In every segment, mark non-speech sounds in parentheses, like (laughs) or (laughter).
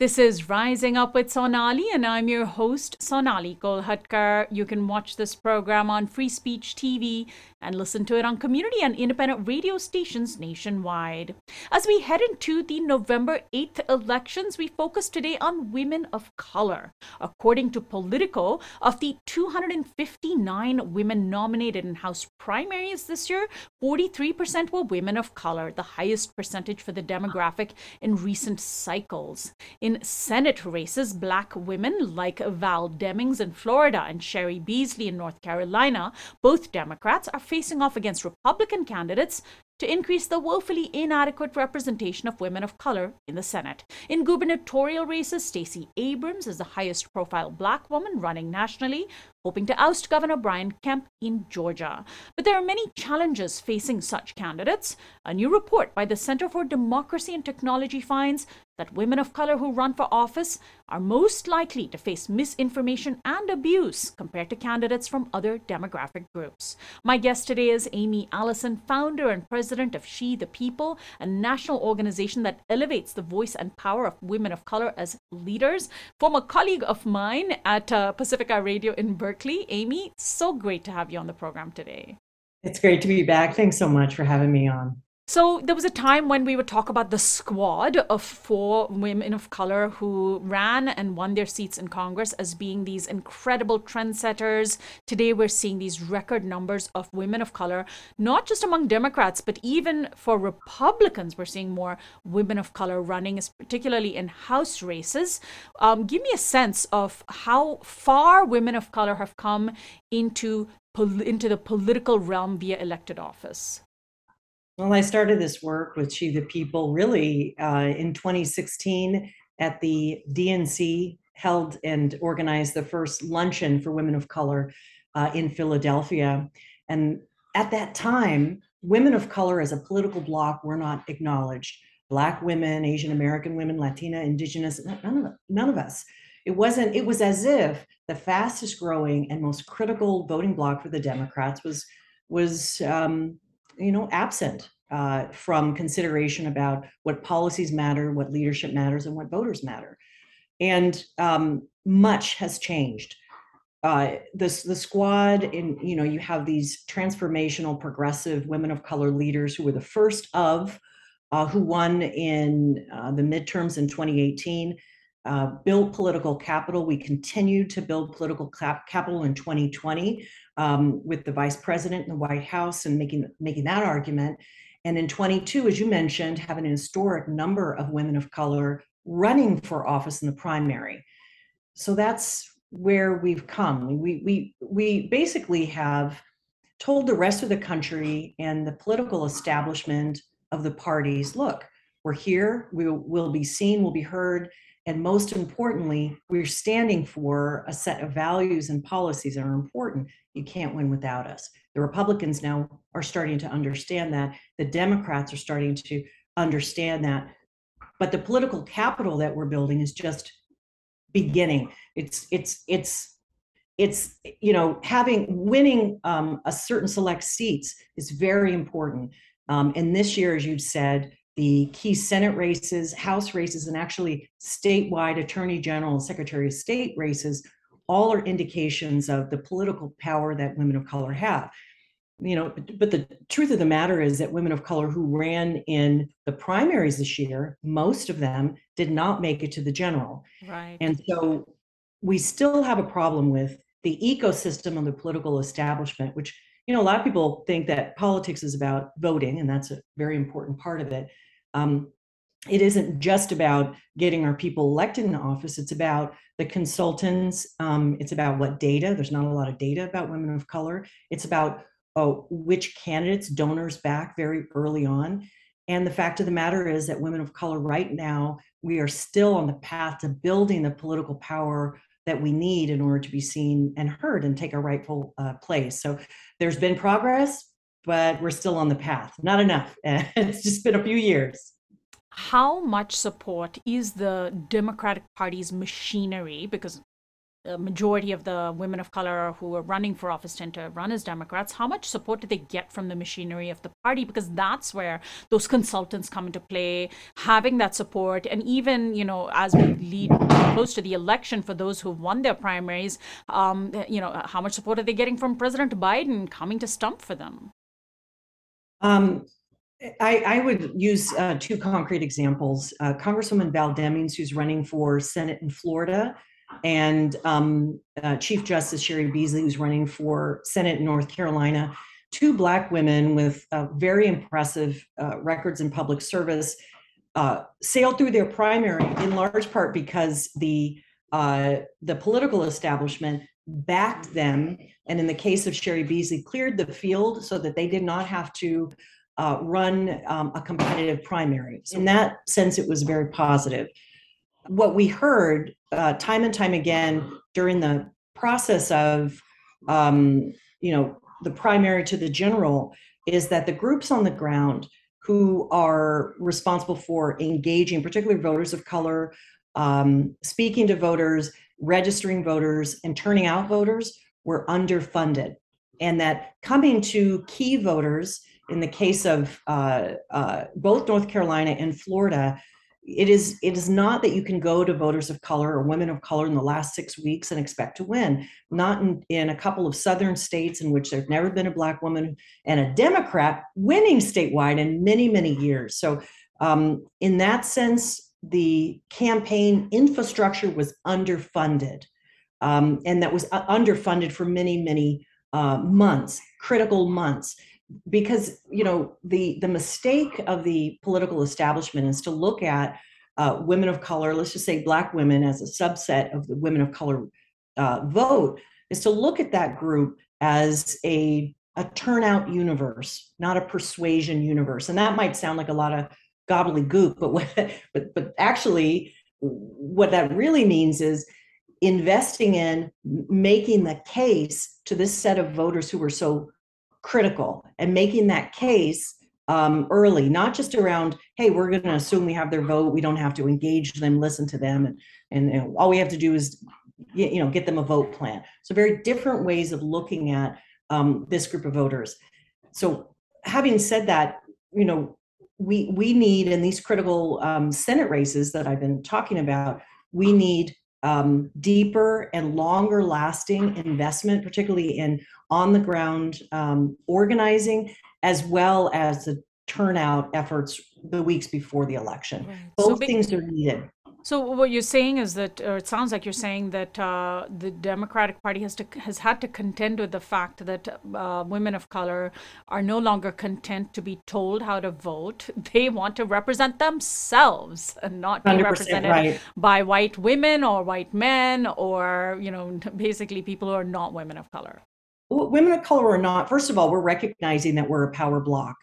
This is Rising Up with Sonali, and I'm your host, Sonali Kolhatkar. You can watch this program on Free Speech TV and listen to it on community and independent radio stations nationwide. As we head into the November 8th elections, we focus today on women of color. According to Politico, of the 259 women nominated in House primaries this year, 43% were women of color, the highest percentage for the demographic in recent cycles. In in Senate races, black women like Val Demings in Florida and Cheri Beasley in North Carolina, both Democrats, are facing off against Republican candidates to increase the woefully inadequate representation of women of color in the Senate. In gubernatorial races, Stacey Abrams is the highest profile black woman running nationally, hoping to oust Governor Brian Kemp in Georgia. But there are many challenges facing such candidates. A new report by the Center for Democracy and Technology finds that women of color who run for office are most likely to face misinformation and abuse compared to candidates from other demographic groups. My guest today is Aimee Allison, founder and president of She the People, a national organization that elevates the voice and power of women of color as leaders. Former colleague of mine at uh, Pacifica Radio in Berkeley. Aimee, so great to have you on the program today. It's great to be back. Thanks so much for having me on. So there was a time when we would talk about the squad of four women of color who ran and won their seats in Congress as being these incredible trendsetters. Today we're seeing these record numbers of women of color, not just among Democrats, but even for Republicans, we're seeing more women of color running, particularly in House races. Um, give me a sense of how far women of color have come into into the political realm via elected office. Well, I started this work with She the People really uh, in 2016 at the DNC, held and organized the first luncheon for women of color uh, in Philadelphia. And at that time, women of color as a political bloc were not acknowledged. Black women, Asian American women, Latina, Indigenous, none of, none of us. It wasn't, it was as if the fastest growing and most critical voting bloc for the Democrats was, was um, you know, absent uh, from consideration about what policies matter, what leadership matters, and what voters matter. And um, much has changed. Uh, the squad in you know you have these transformational progressive women of color leaders who were the first of uh, who won in uh, the midterms in 2018 uh, built political capital we continued to build political cap- capital in 2020 um, with the vice president in the White House and making making that argument. And in 22, as you mentioned, have an historic number of women of color running for office in the primary. So that's where we've come. We we we basically have told the rest of the country and the political establishment of the parties, look, we're here, we will be seen, we'll be heard, and most importantly, we're standing for a set of values and policies that are important. You can't win without us. The Republicans now are starting to understand that. The Democrats are starting to understand that. But the political capital that we're building is just beginning. It's it's it's it's you know having winning um, a certain select seats is very important. Um, and this year, as you've said, the key Senate races, House races, and actually statewide Attorney General and Secretary of State races all are indications of the political power that women of color have. You know, but, but the truth of the matter is that women of color who ran in the primaries this year, most of them did not make it to the general. Right. And so we still have a problem with the ecosystem of the political establishment, which you know, a lot of people think that politics is about voting, and that's a very important part of it. Um, it isn't just about getting our people elected in office it's about the consultants um, it's about what data there's not a lot of data about women of color it's about oh, which candidates donors back very early on and the fact of the matter is that women of color right now we are still on the path to building the political power that we need in order to be seen and heard and take a rightful uh, place. So there's been progress but we're still on the path. Not enough. (laughs) it's just been a few years. How much support is the Democratic Party's machinery? Because the majority of the women of color who are running for office tend to run as Democrats, how much support do they get from the machinery of the party? Because that's where those consultants come into play, having that support. And even, you know, as we lead close to the election for those who've won their primaries, um, you know, how much support are they getting from President Biden coming to stump for them? Um, I, I, would use uh, two concrete examples. Uh, Congresswoman Val Demings, who's running for Senate in Florida, and um, uh, Chief Justice Cheri Beasley, who's running for Senate in North Carolina, two Black women with uh, very impressive uh, records in public service, uh, sailed through their primary in large part because the the political establishment backed them, and in the case of Cheri Beasley, cleared the field so that they did not have to uh, run um, a competitive primary. So in that sense, it was very positive what we heard uh, time and time again during the process of, um, you know, the primary to the general is that the groups on the ground who are responsible for engaging, particularly voters of color, um, speaking to voters, registering voters, and turning out voters were underfunded. And that coming to key voters, in the case of uh, uh, both North Carolina and Florida, it is it is not that you can go to voters of color or women of color in the last six weeks and expect to win not in, in a couple of southern states in which there's never been a black woman and a democrat winning statewide in many many years so um, in that sense the campaign infrastructure was underfunded um, and that was uh, underfunded for many many uh, months critical months. Because you know the the mistake of the political establishment is to look at uh, women of color let's just say black women as a subset of the women of color uh, vote is to look at that group as a a turnout universe not a persuasion universe. And that might sound like a lot of gobbledygook but what, (laughs) but but actually what that really means is investing in making the case to this set of voters who were so critical and making that case um, early, not just around, hey, we're going to assume we have their vote. We don't have to engage them, listen to them, and, and, all we have to do is, you know, get them a vote plan. So very different ways of looking at um, this group of voters. So having said that, you know, we we need in these critical um, Senate races that I've been talking about, we need um, deeper and longer lasting investment, particularly in on the ground um, organizing, as well as the turnout efforts the weeks before the election. Right. Both so things are needed. So what you're saying is that, or it sounds like you're saying that uh, the Democratic Party has to has had to contend with the fact that uh, women of color are no longer content to be told how to vote. (laughs) They want to represent themselves and not be represented right. by white women or white men or you know (laughs) basically people who are not women of color. Women of color or not, first of all, we're recognizing that we're a power bloc.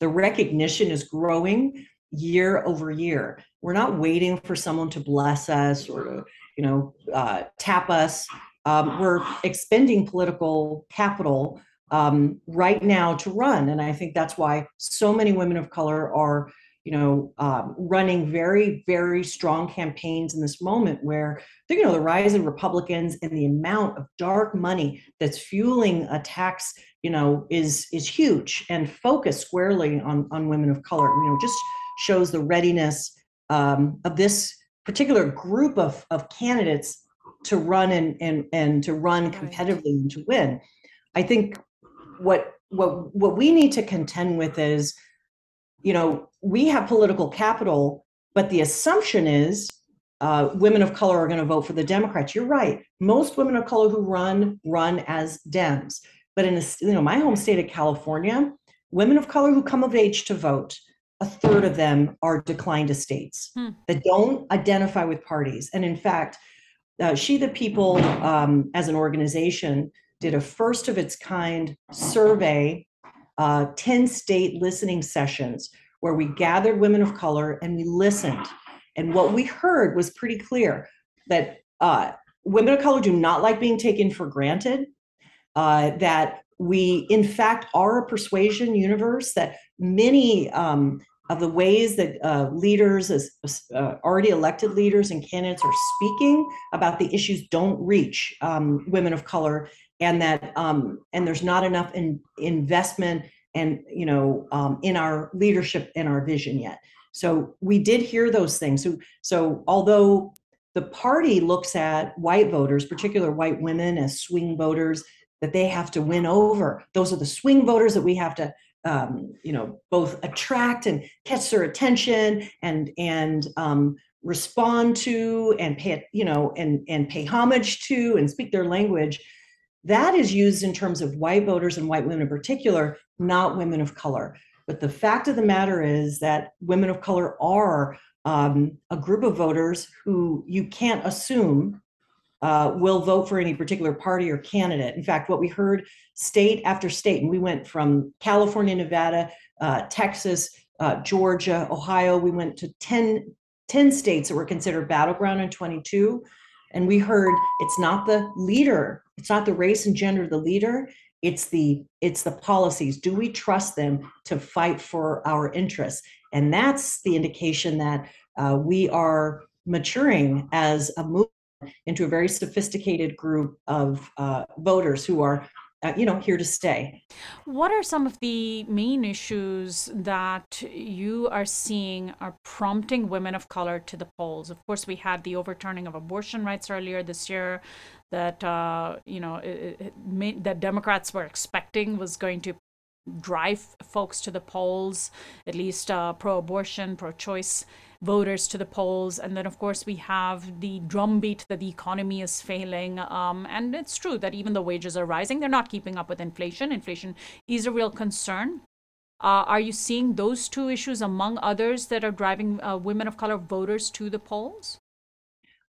The recognition is growing year over year. We're not waiting for someone to bless us or to, you know, uh, tap us. Um, we're expending political capital um, right now to run, and I think that's why so many women of color are, you know, um, running very, very strong campaigns in this moment where you know the rise of Republicans and the amount of dark money that's fueling attacks, you know, is is huge and focused squarely on on women of color. You know, just shows the readiness um, of this particular group of, of candidates to run and, and, and to run competitively and to win. I think what what what we need to contend with is, you know, we have political capital, but the assumption is uh, women of color are going to vote for the Democrats. You're right. Most women of color who run run as Dems. But in a, you know my home state of California, women of color who come of age to vote a third of them are declined estates hmm. that don't identify with parties. And in fact, uh, She the People um, as an organization did a first of its kind survey, uh, 10 state listening sessions where we gathered women of color and we listened. And what we heard was pretty clear that uh, women of color do not like being taken for granted, uh, that we, in fact, are a persuasion universe, that many um, of the ways that uh, leaders, as uh, already elected leaders and candidates, are speaking about the issues don't reach um, women of color, and that um, and there's not enough in, investment and you know um, in our leadership and our vision yet. So we did hear those things. So so although the party looks at white voters, particular white women, as swing voters that they have to win over. Those are the swing voters that we have to um, you know both attract and catch their attention and and um, respond to and pay you know and and pay homage to and speak their language that is used in terms of white voters and white women in particular not women of color but the fact of the matter is that women of color are um, a group of voters who you can't assume uh, will vote for any particular party or candidate. In fact, what we heard state after state, and we went from California, Nevada, uh, Texas, uh, Georgia, Ohio, we went to 10, 10 states that were considered battleground in 22. And we heard it's not the leader, it's not the race and gender of the leader, it's the it's the policies do we trust them to fight for our interests and that's the indication that uh, we are maturing as a movement into a very sophisticated group of uh, voters who are uh, you know here to stay. What are some of the main issues that you are seeing are prompting women of color to the polls? Of course we had the overturning of abortion rights earlier this year that uh, you know it, it made, that democrats were expecting was going to drive folks to the polls at least uh, pro-abortion pro-choice voters to the polls. And then, of course, we have the drumbeat that the economy is failing. Um, and it's true that even though wages are rising, they're not keeping up with inflation. Inflation is a real concern. Uh, are you seeing those two issues among others that are driving uh, women of color voters to the polls?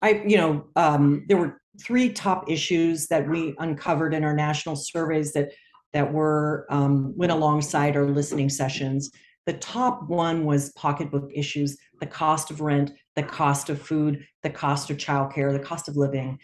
I, you know, um, there were three top issues that we uncovered in our national surveys that that were um, went alongside our listening sessions. The top one was pocketbook issues, the cost of rent, the cost of food, the cost of childcare, the cost of living.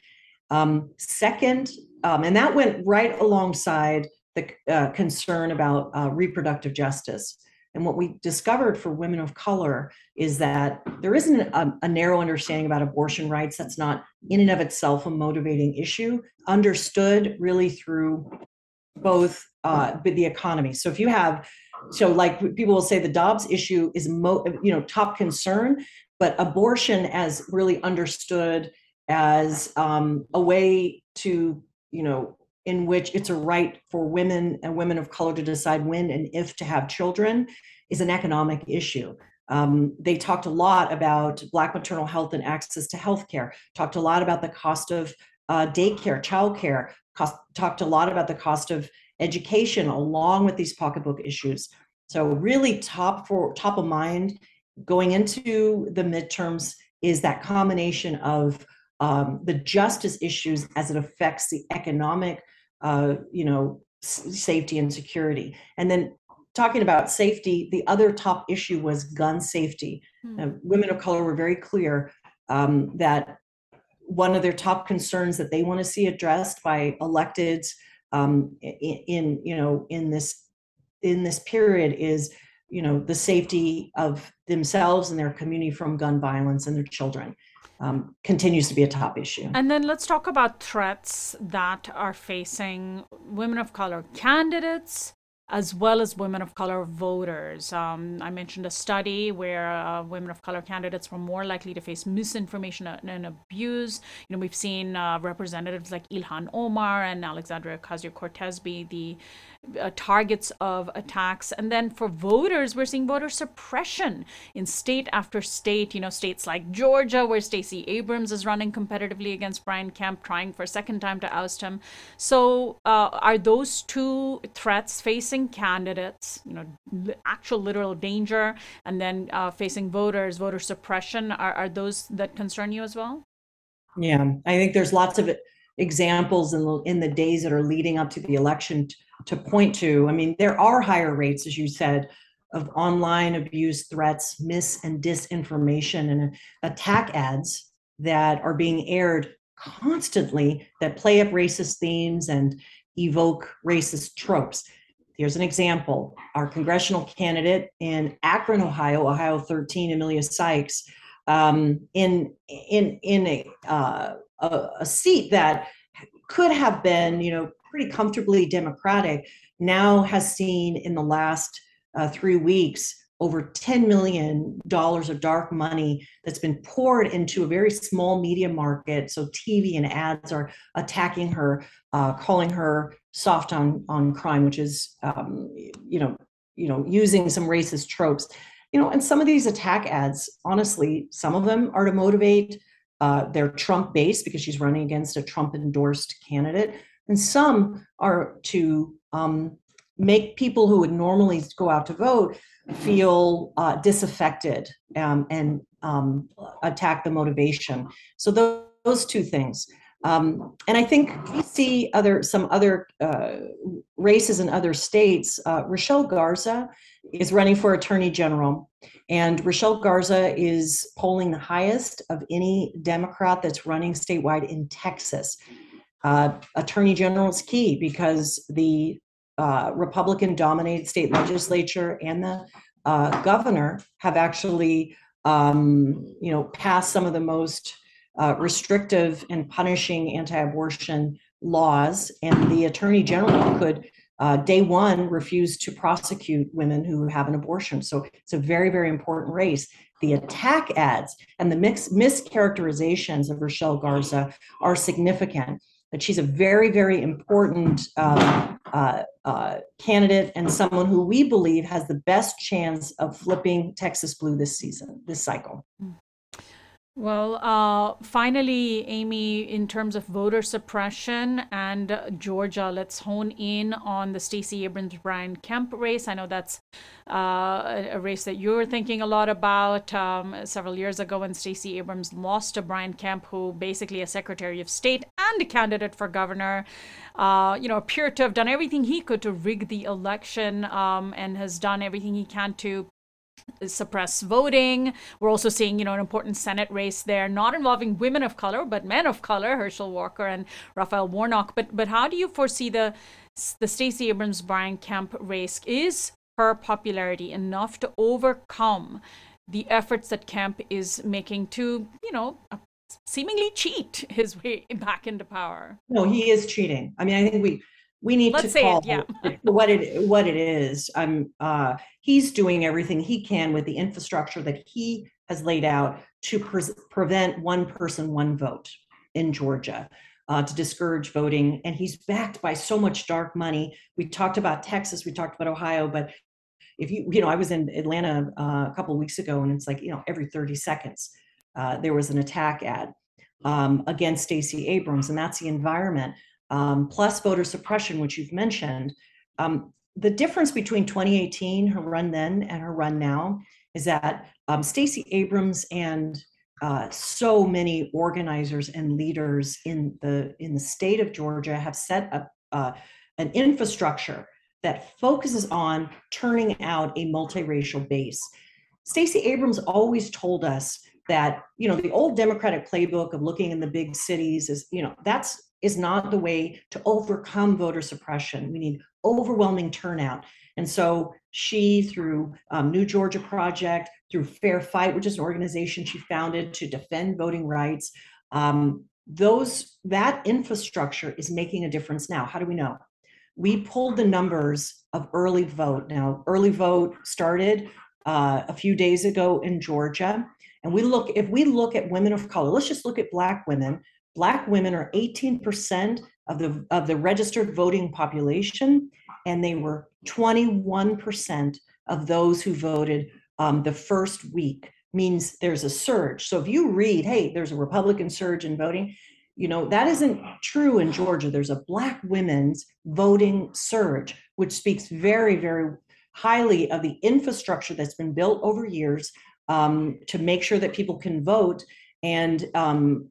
Um, second, um, and that went right alongside the uh, concern about uh, reproductive justice. And what we discovered for women of color is that there isn't a, a, narrow understanding about abortion rights. That's not in and of itself a motivating issue, understood really through both uh, the economy. So if you have so like people will say the Dobbs issue is mo- you know top concern, but abortion as really understood as um, a way to you know in which it's a right for women and women of color to decide when and if to have children is an economic issue. Um, they talked a lot about Black maternal health and access to health care, talked a lot about the cost of uh, daycare, childcare, cost, talked a lot about the cost of education along with these pocketbook issues. So really top for top of mind going into the midterms is that combination of um, the justice issues as it affects the economic, uh, you know, safety and security. And then talking about safety, the other top issue was gun safety. Hmm. women of color were very clear um, that one of their top concerns that they want to see addressed by electeds um, in, in, you know in this in this period is you know the safety of themselves and their community from gun violence and their children um, continues to be a top issue. And then let's talk about threats that are facing women of color candidates as well as women of color voters. Um, I mentioned a study where uh, women of color candidates were more likely to face misinformation and abuse. You know, we've seen uh, representatives like Ilhan Omar and Alexandria Ocasio Cortez be the uh, targets of attacks. And then for voters, we're seeing voter suppression in state after state. You know, states like Georgia, where Stacey Abrams is running competitively against Brian Kemp, trying for a second time to oust him. So, uh, are those two threats facing candidates, you know, actual literal danger, and then uh, facing voters, voter suppression? Are, are those that concern you as well? Yeah, I think there's lots of examples in the in the days that are leading up to the election t- to point to. I mean, there are higher rates, as you said, of online abuse, threats, mis and disinformation, and attack ads that are being aired constantly that play up racist themes and evoke racist tropes. Here's an example. Our congressional candidate in Akron, Ohio, Ohio 13, Emilia Sykes, um, in in in a, uh, a, a seat that could have been, you know, pretty comfortably Democratic, now has seen in the last uh, three weeks over $10 million of dark money that's been poured into a very small media market. So TV and ads are attacking her, uh, calling her soft on, on crime, which is, um, you know, you know, using some racist tropes. You know, and some of these attack ads, honestly, some of them are to motivate uh, their Trump base because she's running against a Trump endorsed candidate. And some are to um, make people who would normally go out to vote feel uh, disaffected um, and um, attack the motivation. So those, those two things. Um, and I think we see other some other uh, races in other states. Uh, Rochelle Garza is running for attorney general, and Rochelle Garza is polling the highest of any Democrat that's running statewide in Texas. Uh, attorney general is key because the uh, Republican dominated state legislature and the uh, governor have actually, um, you know, passed some of the most uh, restrictive and punishing anti-abortion laws, and the attorney general could. Uh, day one, refuse to prosecute women who have an abortion. So it's a very, very important race. The attack ads and the mix, mischaracterizations of Rochelle Garza are significant that she's a very, very important um, uh, uh, candidate and someone who we believe has the best chance of flipping Texas blue this season, this cycle. Well, uh, finally, Aimee, in terms of voter suppression and Georgia, let's hone in on the Stacey Abrams Brian Kemp race. I know that's uh, a race that you were thinking a lot about um, several years ago when Stacey Abrams lost to Brian Kemp, who basically a Secretary of State and a candidate for governor, uh, you know, appeared to have done everything he could to rig the election um, and has done everything he can to suppress voting. We're also seeing, you know, an important Senate race there, not involving women of color, but men of color, Herschel Walker and Raphael Warnock. But but how do you foresee the the Stacey Abrams Brian Kemp race? Is her popularity enough to overcome the efforts that Kemp is making to, you know, uh, seemingly cheat his way (laughs) back into power? No, he is cheating. I mean, I think we we need Let's to call it, yeah. (laughs) what it what it is. I'm uh, he's doing everything he can with the infrastructure that he has laid out to pre- prevent one person, one vote in Georgia. Uh, to discourage voting, and he's backed by so much dark money. We talked about Texas, we talked about Ohio, but if you, you know, I was in Atlanta uh, a couple of weeks ago, and it's like, you know, every 30 seconds uh, there was an attack ad um, against Stacey Abrams, and that's the environment um, plus voter suppression, which you've mentioned. Um, the difference between 2018, her run then, and her run now is that um, Stacey Abrams and uh, so many organizers and leaders in the in the state of Georgia have set up uh, an infrastructure that focuses on turning out a multiracial base. Stacey Abrams always told us that you know the old Democratic playbook of looking in the big cities is you know that's is not the way to overcome voter suppression. We need overwhelming turnout. And so she, through um, New Georgia Project, through Fair Fight, which is an organization she founded to defend voting rights, um, those that infrastructure is making a difference now. How do we know? We pulled the numbers of early vote. Now, early vote started uh, a few days ago in Georgia, and we look if we look at women of color. Let's just look at Black women Black women are 18% of the, of the registered voting population, and they were 21% of those who voted um, the first week, means there's a surge. So if you read, hey, there's a Republican surge in voting, you know, that isn't true in Georgia. There's a Black women's voting surge, which speaks very, very highly of the infrastructure that's been built over years um, to make sure that people can vote and um,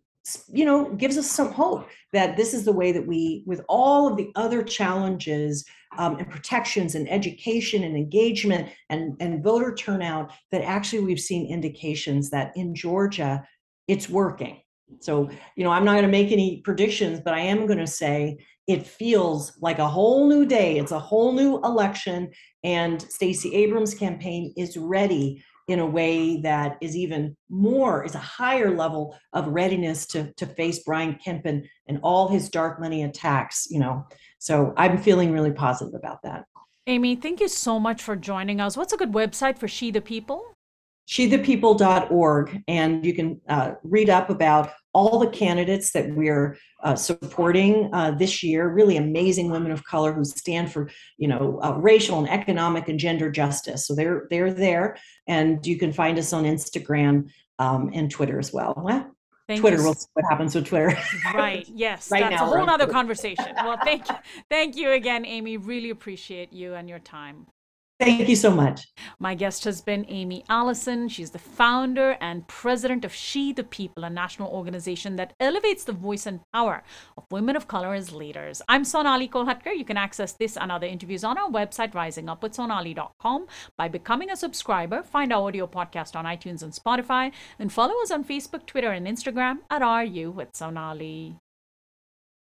you know gives us some hope that this is the way that we with all of the other challenges um, and protections and education and engagement and, and voter turnout that actually we've seen indications that in georgia it's working so you know i'm not going to make any predictions but i am going to say it feels like a whole new day. It's a whole new election, and Stacey Abrams' campaign is ready in a way that is even more is a higher level of readiness to to face Brian Kemp and, and all his dark money attacks. You know, so I'm feeling really positive about that. Aimee, thank you so much for joining us. What's a good website for She the People? shethepeople.org, and you can uh, read up about all the candidates that we're uh, supporting uh, this year. Really amazing women of color who stand for, you know, uh, racial and economic and gender justice. So they're they're there, and you can find us on Instagram um, and Twitter as well. Well, Thank Twitter. We'll see what happens with Twitter. (laughs) Right. Yes. right that's now, a whole other conversation. Well, thank you. Thank you again, Aimee. Really appreciate you and your time. Thank you so much. My guest has been Aimee Allison. She's the founder and president of She the People, a national organization that elevates the voice and power of women of color as leaders. I'm Sonali Kolhatkar. You can access this and other interviews on our website, risingupwithsonali.com, by becoming a subscriber. Find our audio podcast on iTunes and Spotify, and follow us on Facebook, Twitter, and Instagram at RU with Sonali.